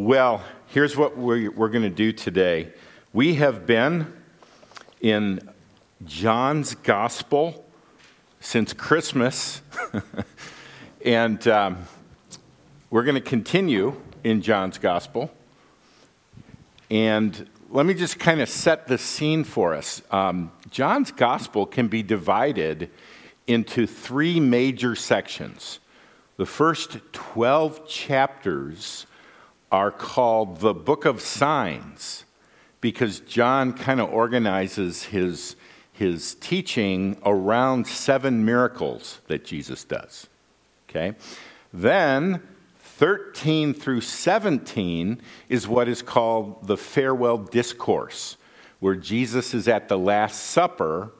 Well, here's what we're, we're going to do today. We have been in John's Gospel since Christmas, and um, we're going to continue in John's Gospel. And let me just kind of set the scene for us. Um, John's Gospel can be divided into three major sections. The first 12 chapters are called the Book of Signs because John kind of organizes his, his teaching around seven miracles that Jesus does. Okay? Then 13 through 17 is what is called the farewell discourse, where Jesus is at the Last Supper,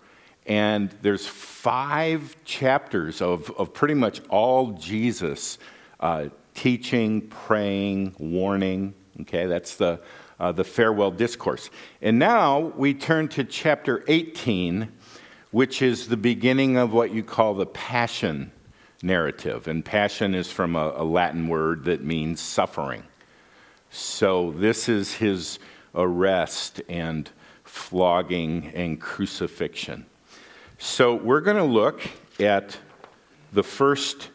and there's five chapters of, of pretty much all Jesus uh, teaching, praying, warning. Okay, that's the, uh, the farewell discourse. And now we turn to chapter 18, which is the beginning of what you call the passion narrative. And passion is from a, a Latin word that means suffering. So this is his arrest and flogging and crucifixion. So we're going to look at the first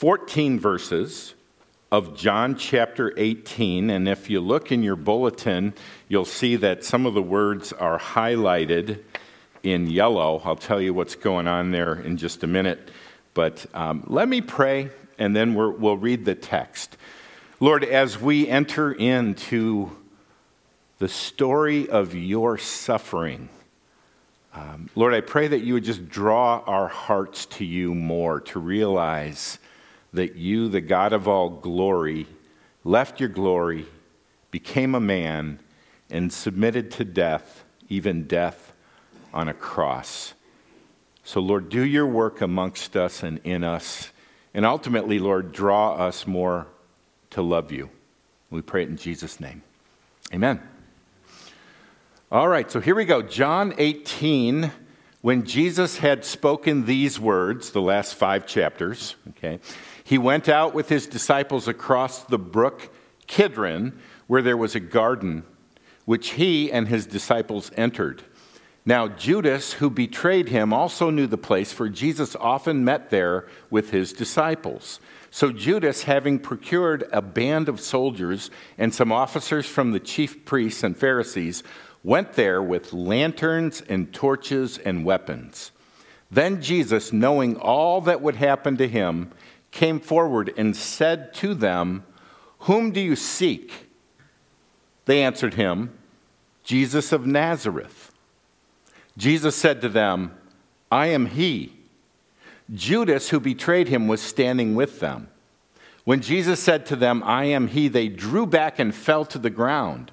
14 verses of John chapter 18. And if you look in your bulletin, you'll see that some of the words are highlighted in yellow. I'll tell you what's going on there in just a minute. But um, let me pray, and then we will read the text. Lord, as we enter into the story of your suffering, um, Lord, I pray that you would just draw our hearts to you more, to realize that you, the God of all glory, left your glory, became a man, and submitted to death, even death on a cross. So, Lord, do your work amongst us and in us. And ultimately, Lord, draw us more to love you. We pray it in Jesus' name. Amen. All right, so here we go. John 18. When Jesus had spoken these words, the last five chapters, okay, he went out with his disciples across the brook Kidron, where there was a garden, which he and his disciples entered. Now, Judas, who betrayed him, also knew the place, for Jesus often met there with his disciples. So, Judas, having procured a band of soldiers and some officers from the chief priests and Pharisees, went there with lanterns and torches and weapons. Then Jesus, knowing all that would happen to him, came forward and said to them, Whom do you seek? They answered him, Jesus of Nazareth. Jesus said to them, I am he. Judas, who betrayed him, was standing with them. When Jesus said to them, I am he, they drew back and fell to the ground.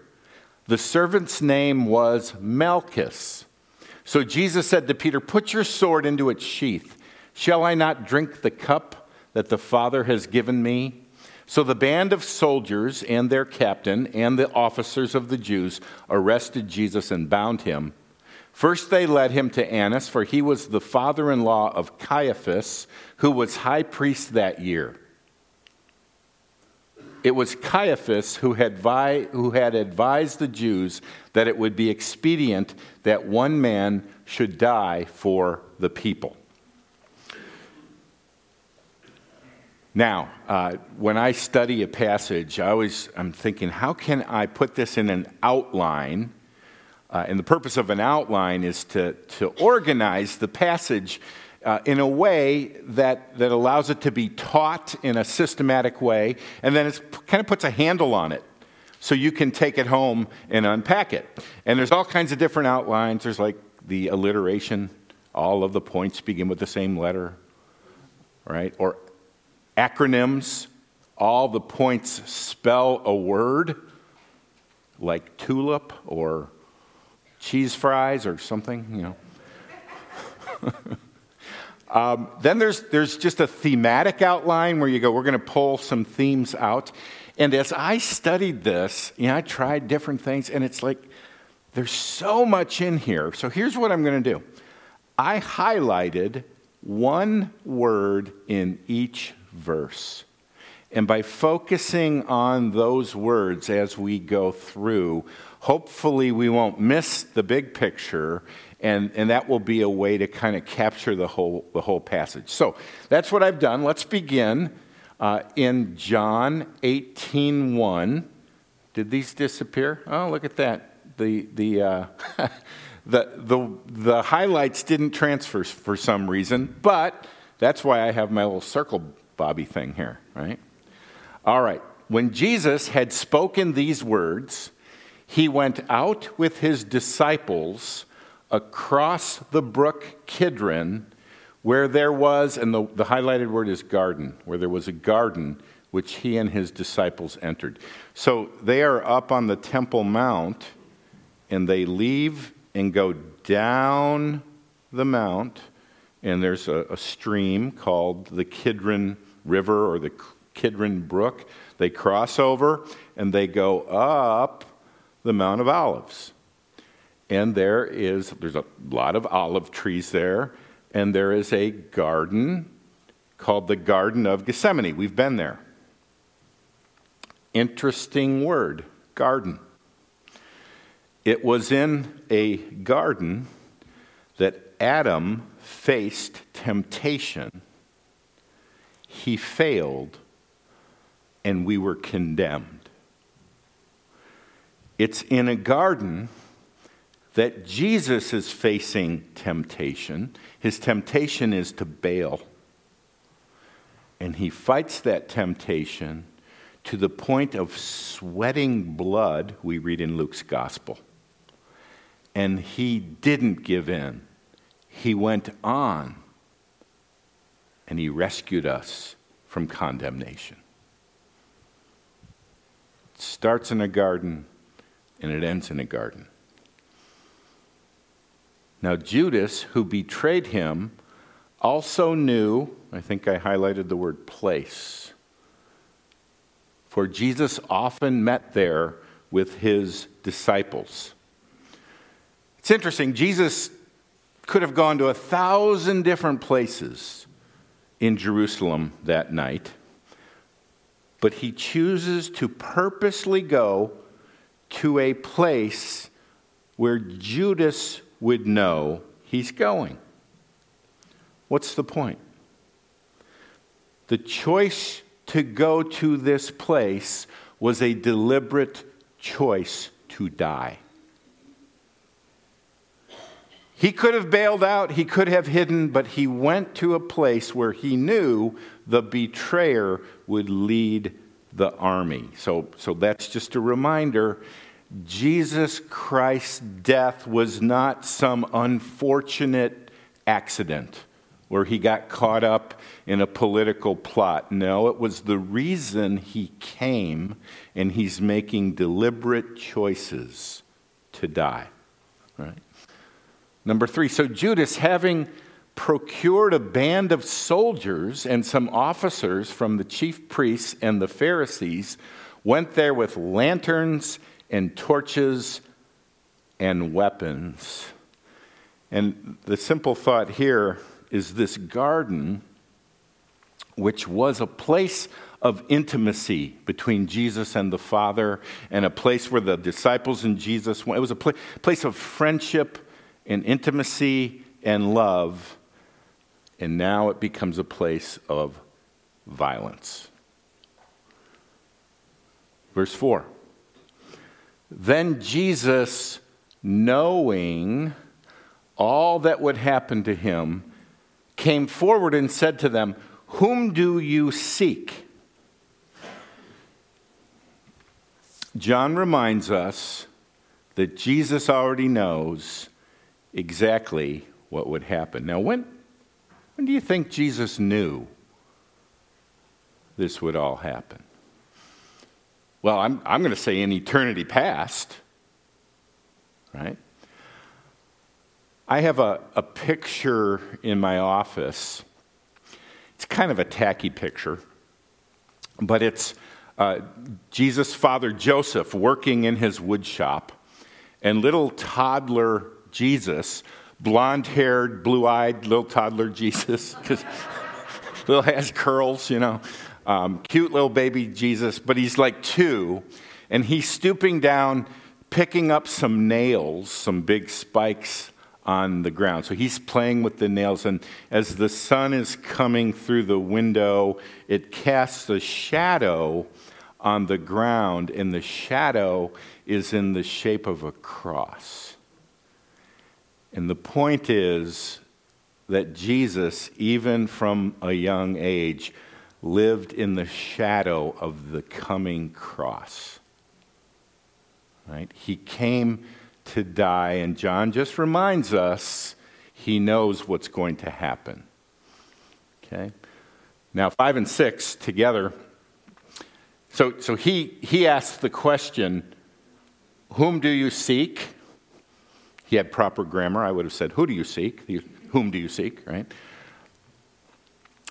The servant's name was Malchus. So Jesus said to Peter, Put your sword into its sheath. Shall I not drink the cup that the Father has given me? So the band of soldiers and their captain and the officers of the Jews arrested Jesus and bound him. First, they led him to Annas, for he was the father in law of Caiaphas, who was high priest that year. It was Caiaphas who had, vi- who had advised the Jews that it would be expedient that one man should die for the people. Now, uh, when I study a passage, I always I'm thinking, how can I put this in an outline? Uh, and the purpose of an outline is to, to organize the passage uh, in a way that, that allows it to be taught in a systematic way, and then it kind of puts a handle on it so you can take it home and unpack it. And there's all kinds of different outlines. There's like the alliteration, all of the points begin with the same letter, right? Or acronyms. all the points spell a word, like tulip or cheese fries or something, you know. um, then there's, there's just a thematic outline where you go, we're going to pull some themes out. And as I studied this, you know, I tried different things, and it's like there's so much in here. So here's what I'm going to do I highlighted one word in each verse. And by focusing on those words as we go through, hopefully we won't miss the big picture, and, and that will be a way to kind of capture the whole, the whole passage. So that's what I've done. Let's begin uh, in John 18 1. Did these disappear? Oh, look at that. The, the, uh, the, the, the highlights didn't transfer for some reason, but that's why I have my little circle bobby thing here, right? All right. When Jesus had spoken these words, he went out with his disciples across the brook Kidron, where there was, and the, the highlighted word is garden, where there was a garden which he and his disciples entered. So they are up on the Temple Mount, and they leave and go down the mount, and there's a, a stream called the Kidron River or the Kidron Brook. They cross over and they go up the Mount of Olives. And there is, there's a lot of olive trees there, and there is a garden called the Garden of Gethsemane. We've been there. Interesting word, garden. It was in a garden that Adam faced temptation. He failed, and we were condemned. It's in a garden that Jesus is facing temptation. His temptation is to bail. And he fights that temptation to the point of sweating blood, we read in Luke's gospel. And he didn't give in. He went on and he rescued us from condemnation. It starts in a garden and it ends in a garden. Now, Judas, who betrayed him, also knew, I think I highlighted the word place, for Jesus often met there with his disciples. It's interesting, Jesus could have gone to a thousand different places in Jerusalem that night, but he chooses to purposely go to a place where Judas would know he's going. What's the point? The choice to go to this place was a deliberate choice to die. He could have bailed out, he could have hidden, but he went to a place where he knew the betrayer would lead the army. So, so that's just a reminder Jesus Christ's death was not some unfortunate accident where he got caught up in a political plot. No, it was the reason he came, and he's making deliberate choices to die. Right? Number three, so Judas, having procured a band of soldiers and some officers from the chief priests and the Pharisees, went there with lanterns and torches and weapons. And the simple thought here is this garden, which was a place of intimacy between Jesus and the Father, and a place where the disciples and Jesus went. It was a pl- place of friendship and intimacy and love, and now it becomes a place of violence. Verse 4 Then Jesus, knowing all that would happen to him, came forward and said to them, Whom do you seek? John reminds us that Jesus already knows exactly what would happen. Now, when, when do you think Jesus knew this would all happen? Well, I'm, I'm going to say in eternity past, right? I have a, a picture in my office. It's kind of a tacky picture, but it's uh, Jesus' father Joseph working in his wood shop, and little toddler Jesus, blonde haired, blue eyed little toddler Jesus, because little has curls, you know, um, cute little baby Jesus, but he's like two, and he's stooping down, picking up some nails, some big spikes on the ground. So he's playing with the nails, and as the sun is coming through the window, it casts a shadow on the ground, and the shadow is in the shape of a cross. And the point is that Jesus, even from a young age, lived in the shadow of the coming cross. Right? He came to die, and John just reminds us he knows what's going to happen. Okay? Now, five and six together. So, so he, he asked the question, Whom do you seek? He had proper grammar. I would have said, Who do you seek? Whom do you seek, right?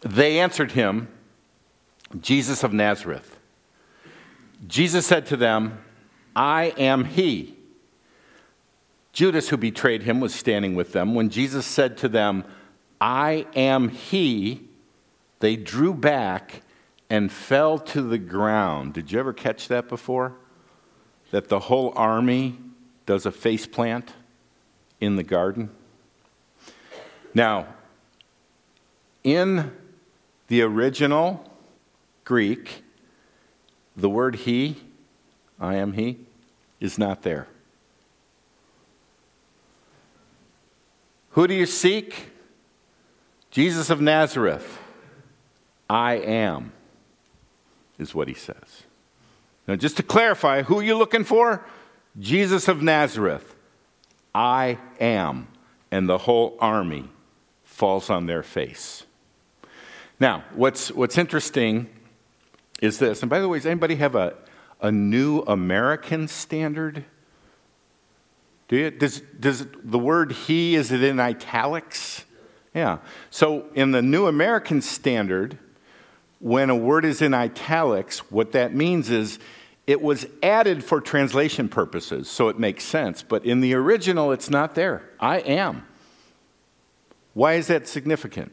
They answered him, Jesus of Nazareth. Jesus said to them, I am he. Judas, who betrayed him, was standing with them. When Jesus said to them, I am he, they drew back and fell to the ground. Did you ever catch that before? That the whole army does a face plant in the garden? Now, in the original Greek, the word he, I am he, is not there. Who do you seek? Jesus of Nazareth. I am, is what he says. Now, just to clarify, who are you looking for? Jesus of Nazareth. I am. And the whole army falls on their face. Now, what's, what's interesting is this, and by the way, does anybody have a, a new American standard? Do you? Does, does the word he, is it in italics? Yeah. So in the New American Standard, when a word is in italics, what that means is it was added for translation purposes, so it makes sense. But in the original, it's not there. I am. Why is that significant?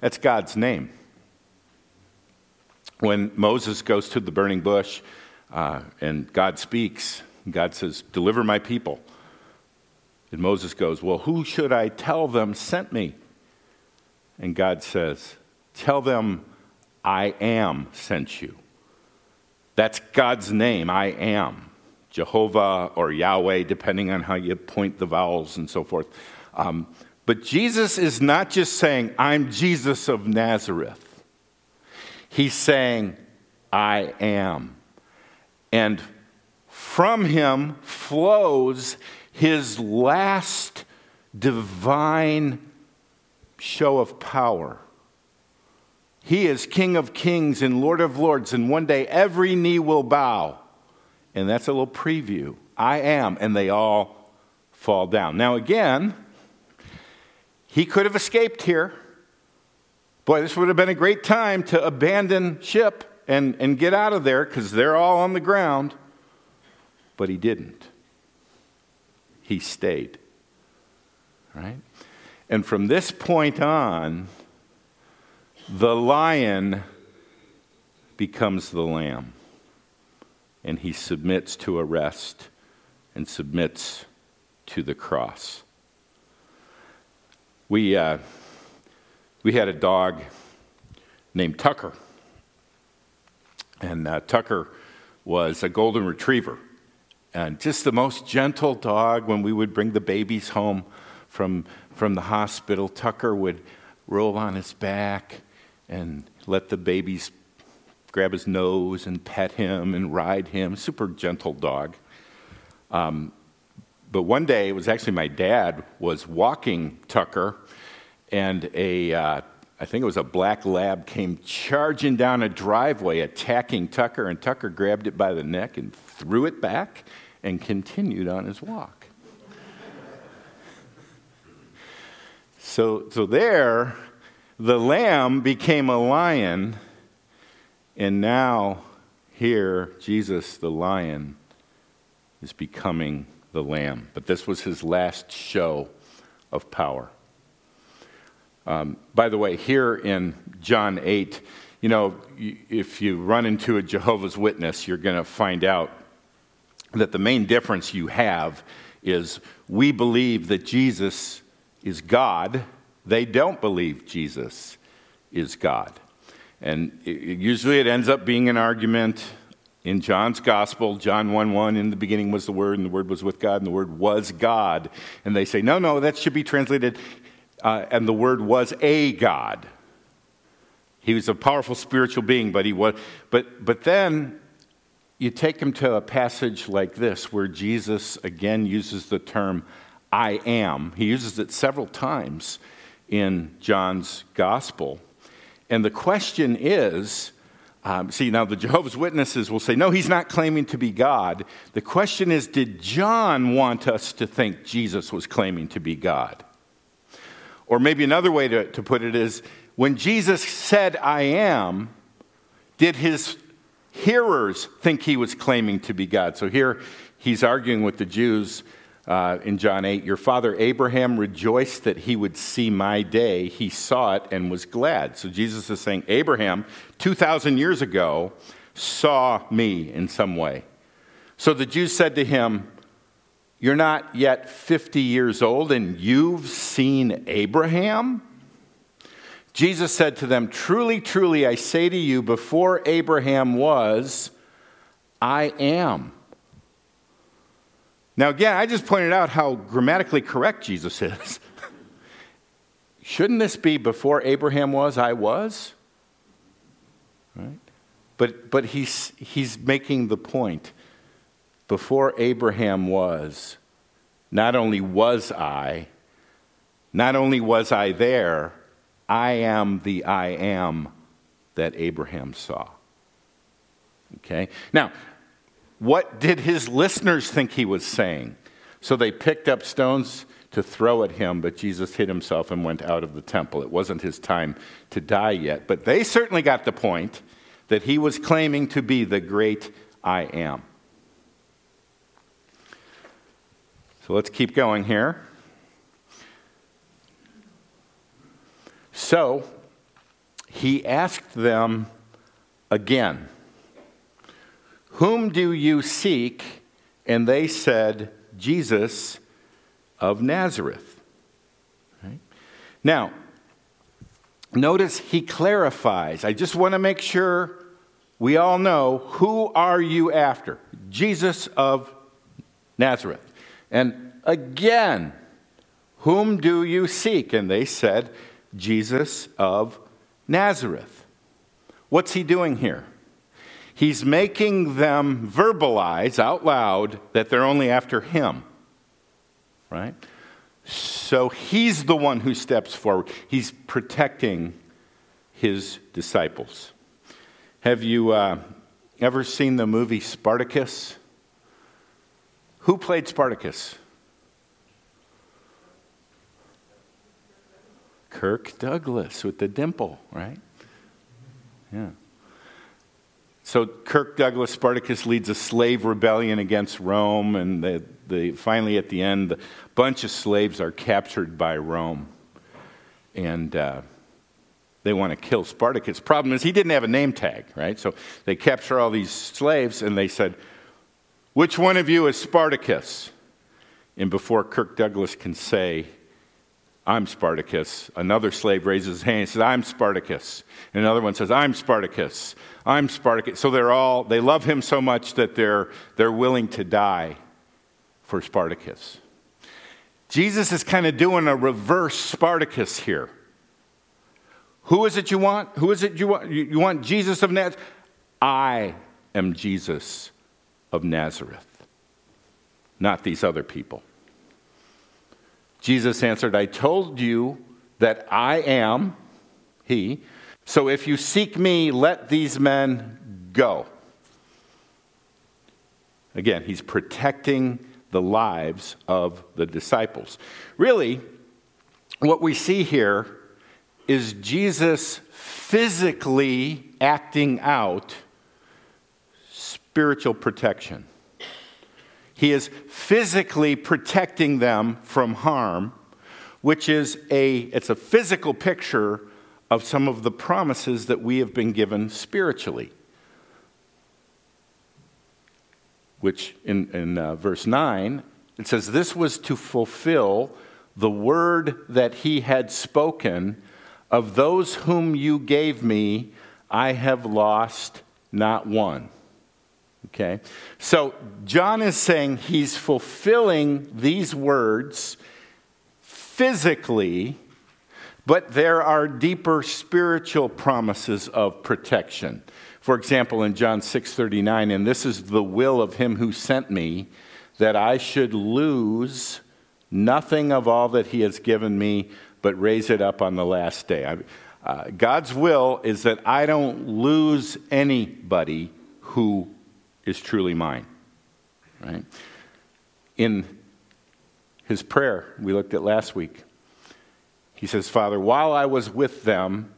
That's God's name. When Moses goes to the burning bush uh, and God speaks, God says, Deliver my people. And Moses goes, Well, who should I tell them sent me? And God says, Tell them I am sent you. That's God's name, I am. Jehovah or Yahweh, depending on how you point the vowels and so forth. Um, but Jesus is not just saying, I'm Jesus of Nazareth. He's saying, I am. And from him flows his last divine show of power. He is King of kings and Lord of lords, and one day every knee will bow. And that's a little preview. I am, and they all fall down. Now, again, he could have escaped here. Boy, this would have been a great time to abandon ship and, and get out of there because they're all on the ground. But he didn't. He stayed. Right? And from this point on, the lion becomes the lamb. And he submits to arrest and submits to the cross. We, uh, we had a dog named Tucker. And uh, Tucker was a golden retriever. And just the most gentle dog when we would bring the babies home from, from the hospital. Tucker would roll on his back and let the babies grab his nose and pet him and ride him. Super gentle dog. Um, but one day, it was actually my dad was walking Tucker, and a, uh, I think it was a black lab, came charging down a driveway, attacking Tucker, and Tucker grabbed it by the neck and threw it back and continued on his walk. so, so there, the lamb became a lion, and now here, Jesus, the lion, is becoming the lamb. But this was his last show of power. Um, by the way, here in John 8, you know, if you run into a Jehovah's Witness, you're going to find out that the main difference you have is we believe that Jesus is God. They don't believe Jesus is God. And usually it ends up being an argument in John's gospel, John 1 1, in the beginning was the Word, and the Word was with God, and the Word was God. And they say, no, no, that should be translated, uh, and the Word was a God. He was a powerful spiritual being, but he was, but, but then you take him to a passage like this where Jesus again uses the term I am. He uses it several times in John's gospel. And the question is, um, see, now the Jehovah's Witnesses will say, no, he's not claiming to be God. The question is, did John want us to think Jesus was claiming to be God? Or maybe another way to, to put it is, when Jesus said, I am, did his hearers think he was claiming to be God? So here he's arguing with the Jews uh, in John 8 Your father Abraham rejoiced that he would see my day. He saw it and was glad. So Jesus is saying, Abraham, 2,000 years ago, saw me in some way. So the Jews said to him, You're not yet 50 years old and you've seen Abraham? Jesus said to them, Truly, truly, I say to you, before Abraham was, I am. Now, again, I just pointed out how grammatically correct Jesus is. Shouldn't this be before Abraham was, I was? Right? But, but he's, he's making the point. Before Abraham was, not only was I, not only was I there, I am the I am that Abraham saw. Okay? Now, what did his listeners think he was saying? So they picked up stones to throw at him, but Jesus hid himself and went out of the temple. It wasn't his time to die yet. But they certainly got the point that he was claiming to be the great I am. So let's keep going here. So he asked them again, Whom do you seek? And they said, Jesus of Nazareth. Right? Now, notice he clarifies. I just want to make sure we all know who are you after? Jesus of Nazareth. And again, whom do you seek? And they said, Jesus of Nazareth. What's he doing here? He's making them verbalize out loud that they're only after him, right? So he's the one who steps forward. He's protecting his disciples. Have you uh, ever seen the movie Spartacus? Who played Spartacus? Kirk Douglas with the dimple, right? Yeah. So Kirk Douglas, Spartacus leads a slave rebellion against Rome, and finally at the end, a bunch of slaves are captured by Rome. And uh, they want to kill Spartacus. Problem is, he didn't have a name tag, right? So they capture all these slaves, and they said, Which one of you is Spartacus? And before Kirk Douglas can say, I'm Spartacus. Another slave raises his hand and says, I'm Spartacus. And another one says, I'm Spartacus. I'm Spartacus. So they're all, they love him so much that they're, they're willing to die for Spartacus. Jesus is kind of doing a reverse Spartacus here. Who is it you want? Who is it you want? You want Jesus of Nazareth? I am Jesus of Nazareth, not these other people. Jesus answered, I told you that I am he. So if you seek me, let these men go. Again, he's protecting the lives of the disciples. Really, what we see here is Jesus physically acting out spiritual protection. He is physically protecting them from harm, which is a it's a physical picture of some of the promises that we have been given spiritually. which in, in uh, verse 9, it says, This was to fulfill the word that he had spoken of those whom you gave me, I have lost not one. Okay? So John is saying he's fulfilling these words physically, but there are deeper spiritual promises of protection. For example, in John 6:39, and this is the will of him who sent me, that I should lose nothing of all that he has given me, but raise it up on the last day. Uh, God's will is that I don't lose anybody who is truly mine. Right? In his prayer we looked at last week, he says, Father, while I was with them,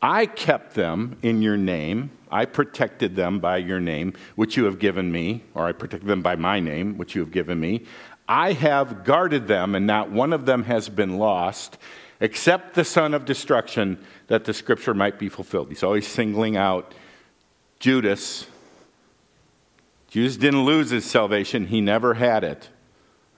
I kept them in your name. I protected them by your name, which you have given me, or I protected them by my name, which you have given me. I have guarded them, and not one of them has been lost, except the son of destruction, that the scripture might be fulfilled. He's always singling out Judas. Judas didn't lose his salvation, he never had it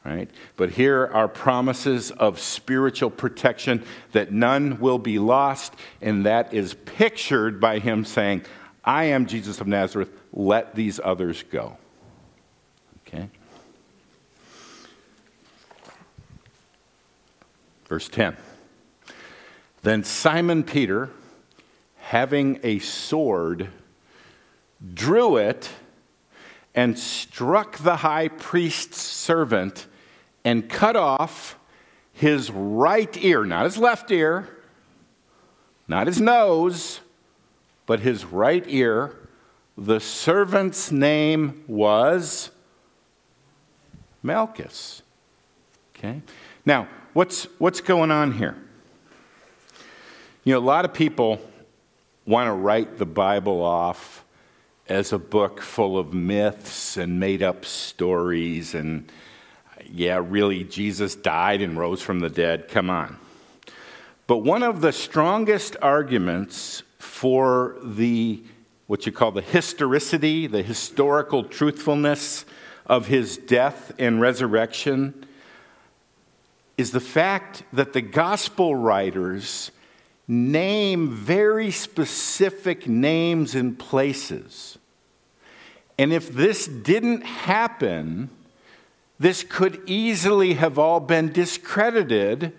right? But here are promises of spiritual protection that none will be lost, and that is pictured by him saying, I am Jesus of Nazareth, let these others go. Okay? Verse 10. Then Simon Peter, having a sword, drew it and struck the high priest's servant and cut off his right ear, not his left ear, not his nose, but his right ear. The servant's name was Malchus. Okay? Now, what's, what's going on here? You know, a lot of people want to write the Bible off as a book full of myths and made up stories and yeah, really, Jesus died and rose from the dead. Come on. But one of the strongest arguments for the what you call the historicity, the historical truthfulness of his death and resurrection is the fact that the gospel writers name very specific names and places. And if this didn't happen, this could easily have all been discredited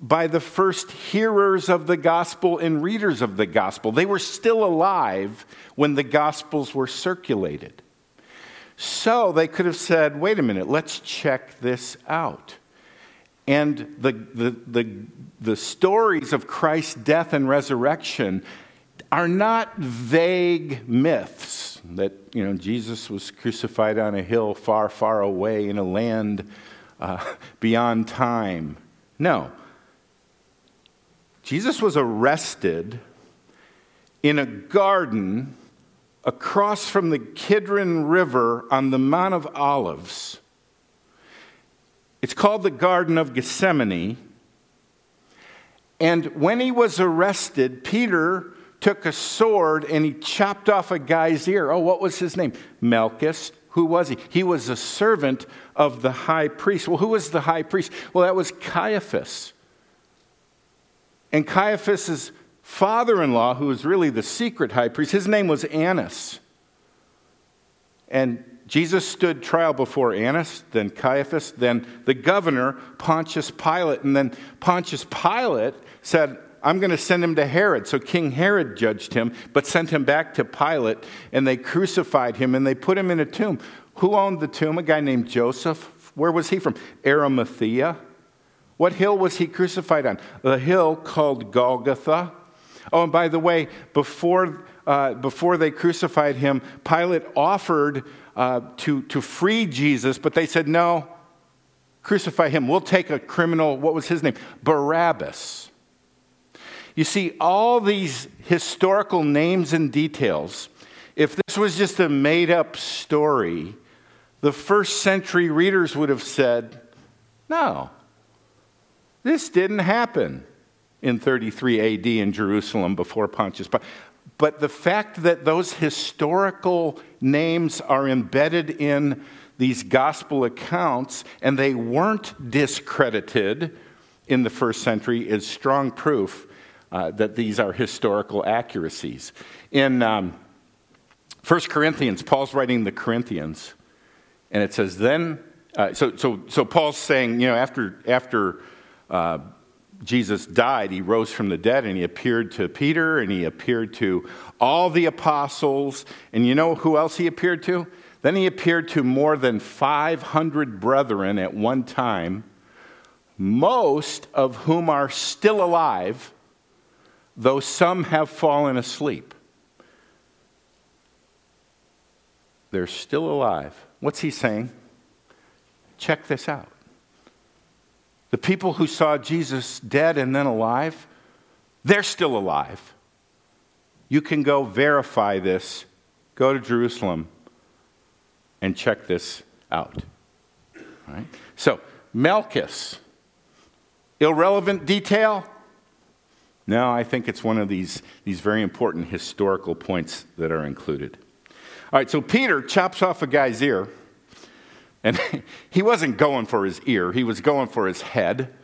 by the first hearers of the gospel and readers of the gospel. They were still alive when the gospels were circulated. So they could have said, wait a minute, let's check this out. And the, the, the, the stories of Christ's death and resurrection are not vague myths that you know Jesus was crucified on a hill far, far away in a land uh, beyond time. No, Jesus was arrested in a garden across from the Kidron River on the Mount of Olives. It's called the Garden of Gethsemane. And when he was arrested, Peter took a sword and he chopped off a guy's ear. Oh, what was his name? Malchus. Who was he? He was a servant of the high priest. Well, who was the high priest? Well, that was Caiaphas. And Caiaphas's father in law, who was really the secret high priest, his name was Annas. And Jesus stood trial before Annas, then Caiaphas, then the governor, Pontius Pilate. And then Pontius Pilate said, I'm going to send him to Herod. So King Herod judged him, but sent him back to Pilate, and they crucified him and they put him in a tomb. Who owned the tomb? A guy named Joseph. Where was he from? Arimathea. What hill was he crucified on? The hill called Golgotha. Oh, and by the way, before, uh, before they crucified him, Pilate offered uh, to, to free Jesus, but they said, no, crucify him. We'll take a criminal, what was his name? Barabbas. You see, all these historical names and details, if this was just a made up story, the first century readers would have said, no, this didn't happen in 33 AD in Jerusalem before Pontius Pilate. But the fact that those historical names are embedded in these gospel accounts and they weren't discredited in the first century is strong proof uh, that these are historical accuracies. In um, 1 Corinthians, Paul's writing the Corinthians, and it says, Then, uh, so, so, so Paul's saying, you know, after, after uh, Jesus died, he rose from the dead and he appeared to Peter and he appeared to all the apostles. And you know who else he appeared to? Then he appeared to more than 500 brethren at one time, most of whom are still alive, though some have fallen asleep. They're still alive. What's he saying? Check this out. The people who saw Jesus dead and then alive, they're still alive. You can go verify this. Go to Jerusalem and check this out. All right? So, Malchus, irrelevant detail? No, I think it's one of these, these very important historical points that are included. All right, so Peter chops off a guy's ear. And he wasn't going for his ear, he was going for his head.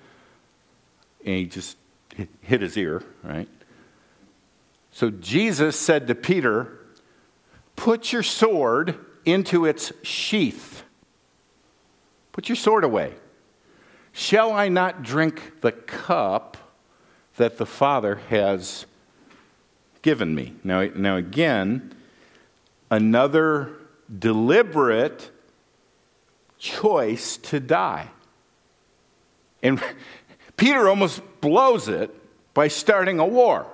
And he just hit his ear, right? So Jesus said to Peter, Put your sword into its sheath. Put your sword away. Shall I not drink the cup that the Father has given me? Now, now again, another deliberate choice to die. And Peter almost blows it by starting a war.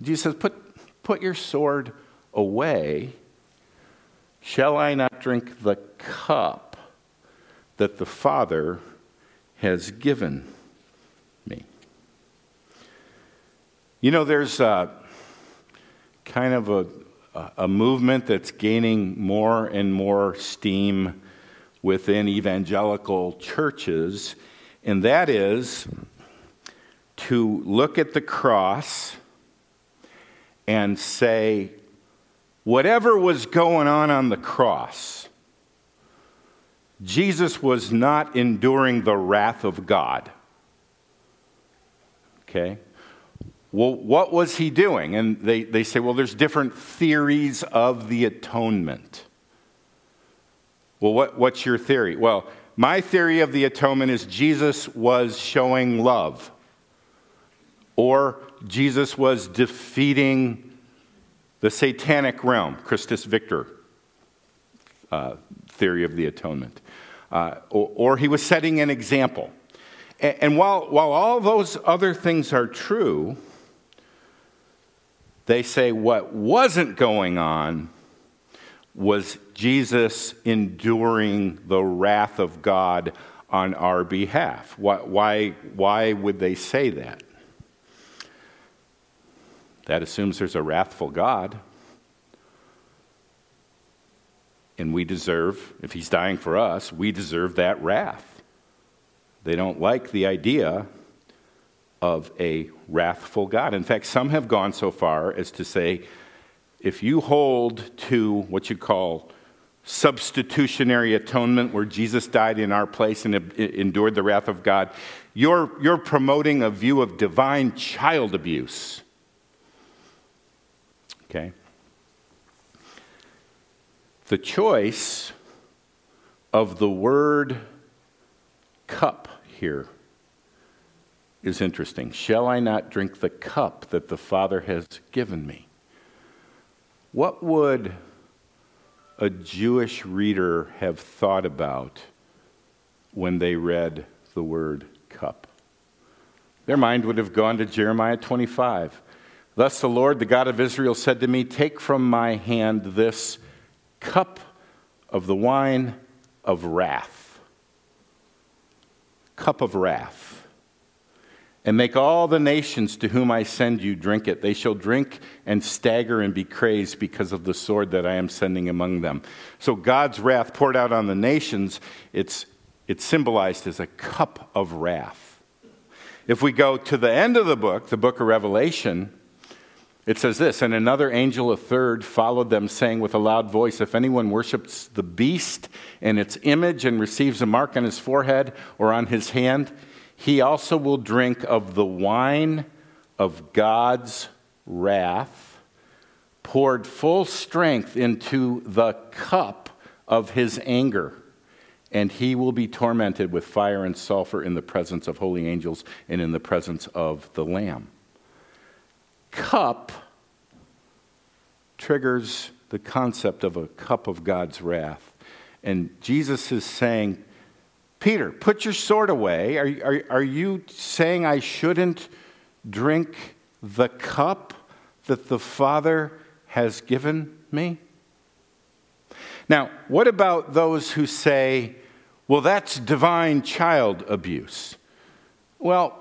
Jesus says, Put, put your sword away. Shall I not drink the cup that the Father has given You know, there's a, kind of a, a movement that's gaining more and more steam within evangelical churches, and that is to look at the cross and say, whatever was going on on the cross, Jesus was not enduring the wrath of God. Okay? Well, what was he doing? And they, they say, well, there's different theories of the atonement. Well, what, what's your theory? Well, my theory of the atonement is Jesus was showing love, or Jesus was defeating the satanic realm, Christus Victor uh, theory of the atonement, uh, or, or, he was setting an example. And, and while, while all those other things are true, they say what wasn't going on was Jesus enduring the wrath of God on our behalf. Why, why, why would they say that? That assumes there's a wrathful God. And we deserve, if he's dying for us, we deserve that wrath. They don't like the idea of a wrathful God. In fact, some have gone so far as to say if you hold to what you call substitutionary atonement, where Jesus died in our place and endured the wrath of God, you're, you're promoting a view of divine child abuse. Okay? The choice of the word cup here is interesting. Shall I not drink the cup that the Father has given me? What would a Jewish reader have thought about when they read the word cup. Their mind would have gone to Jeremiah 25. Thus the Lord, the God of Israel, said to me, Take from my hand this cup of the wine of wrath. Cup of wrath. And make all the nations to whom I send you drink it. They shall drink and stagger and be crazed because of the sword that I am sending among them. So God's wrath poured out on the nations, it's, it's symbolized as a cup of wrath. If we go to the end of the book, the book of Revelation, it says this And another angel, a third, followed them, saying with a loud voice If anyone worships the beast and its image and receives a mark on his forehead or on his hand, he also will drink of the wine of God's wrath, poured full strength into the cup of his anger. And he will be tormented with fire and sulfur in the presence of holy angels and in the presence of the Lamb cup triggers the concept of a cup of God's wrath. And Jesus is saying, Peter, put your sword away. Are, are, are you saying I shouldn't drink the cup that the Father has given me? Now, what about those who say, well, that's divine child abuse? Well,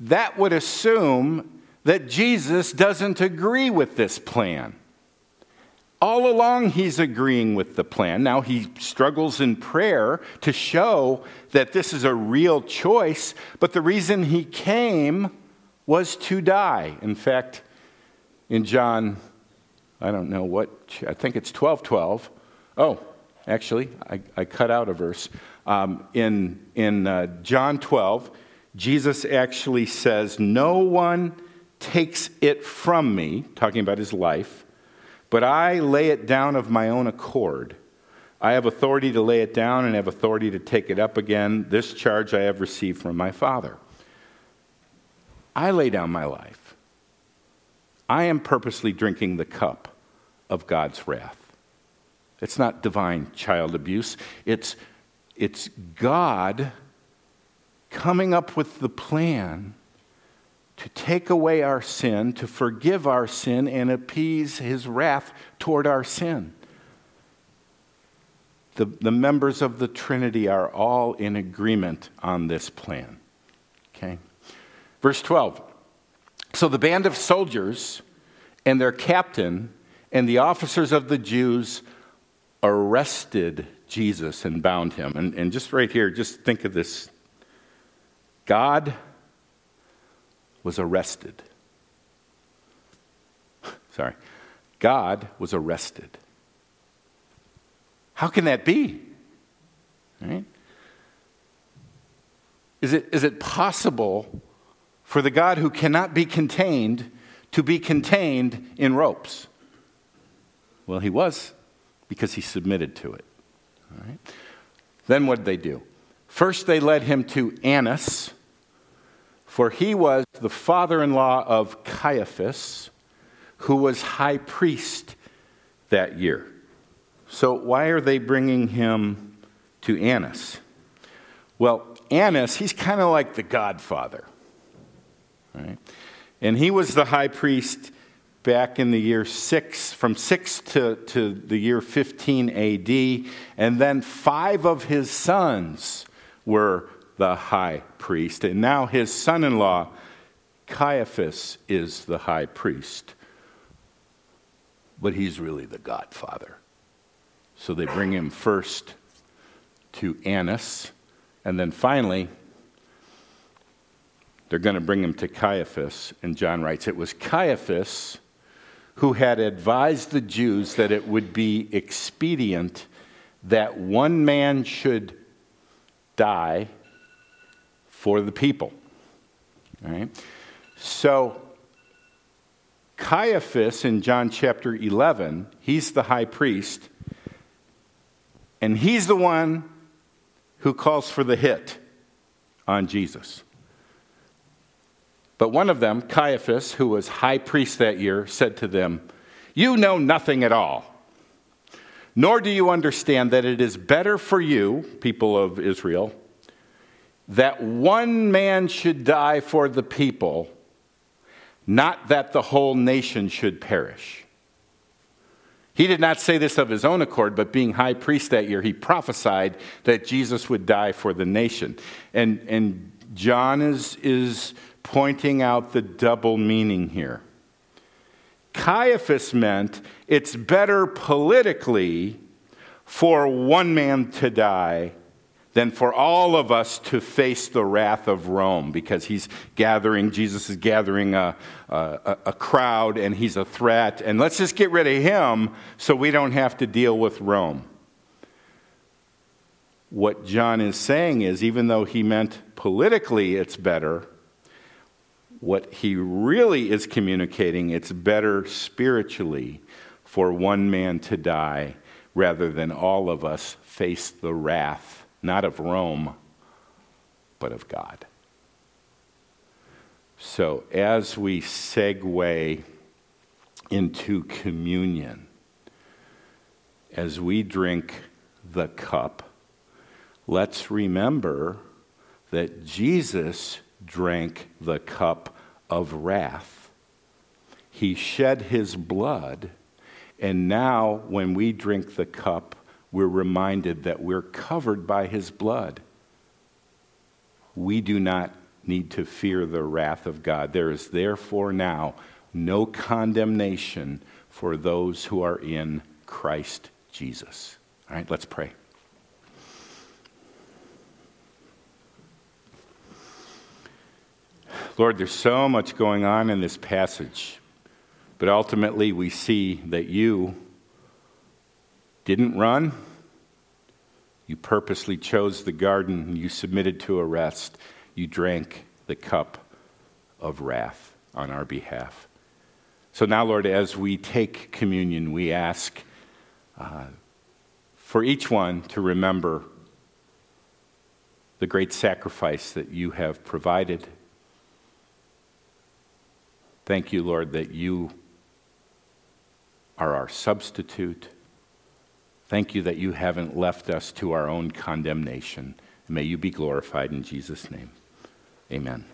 that would assume that Jesus doesn't agree with this plan. All along, he's agreeing with the plan. Now, he struggles in prayer to show that this is a real choice, but the reason he came was to die. In fact, in John, I don't know what, I think it's 12 12. Oh, actually, I, I cut out a verse. Um, in in uh, John 12, Jesus actually says, No one takes it from me, talking about his life, but I lay it down of my own accord. I have authority to lay it down and have authority to take it up again. This charge I have received from my Father. I lay down my life. I am purposely drinking the cup of God's wrath. It's not divine child abuse, it's, it's God coming up with the plan to take away our sin, to forgive our sin, and appease his wrath toward our sin. The, the members of the Trinity are all in agreement on this plan. Okay? Verse 12. So the band of soldiers and their captain and the officers of the Jews arrested Jesus and bound him. And, and just right here, just think of this God was arrested. Sorry. God was arrested. How can that be? Right? Is it, is it possible for the God who cannot be contained to be contained in ropes? Well, he was because he submitted to it. Then what did they do? First, they led him to Annas, for he was the father in law of Caiaphas, who was high priest that year. So, why are they bringing him to Annas? Well, Annas, he's kind of like the godfather. Right? And he was the high priest back in the year 6, from 6 to, to the year 15 AD. And then five of his sons were the high priest. And now his son in law, Caiaphas, is the high priest. But he's really the godfather. So they bring him first to Annas, and then finally, they're going to bring him to Caiaphas. And John writes, It was Caiaphas who had advised the Jews that it would be expedient that one man should die for the people. All right? So, Caiaphas in John chapter 11, he's the high priest, and he's the one who calls for the hit on Jesus. But one of them, Caiaphas, who was high priest that year, said to them, You know nothing at all, nor do you understand that it is better for you, people of Israel, that one man should die for the people, not that the whole nation should perish. He did not say this of his own accord, but being high priest that year, he prophesied that Jesus would die for the nation. And, and John is, is pointing out the double meaning here. Caiaphas meant it's better politically for one man to die than for all of us to face the wrath of Rome because he's gathering, Jesus is gathering a, a, a, crowd and he's a threat. And let's just get rid of him so we don't have to deal with Rome. What John is saying is, even though he meant politically it's better, what he really is communicating, it's better spiritually for one man to die rather than all of us face the wrath not of Rome, but of God. So, as we segue into communion, as we drink the cup, let's remember that Jesus drank the cup of wrath. He shed his blood, and now when we drink the cup, we're reminded that we're covered by his blood. We do not need to fear the wrath of God. There is therefore now no condemnation for those who are in Christ Jesus. All right, let's pray. Lord, there's so much going on in this passage, but ultimately we see that you didn't run. You purposely chose the garden. You submitted to arrest. You drank the cup of wrath on our behalf. So now, Lord, as we take communion, we ask uh, for each one to remember the great sacrifice that you have provided. Thank you, Lord, that you are our substitute. Thank you that you haven't left us to our own condemnation. May you be glorified in Jesus' name. Amen.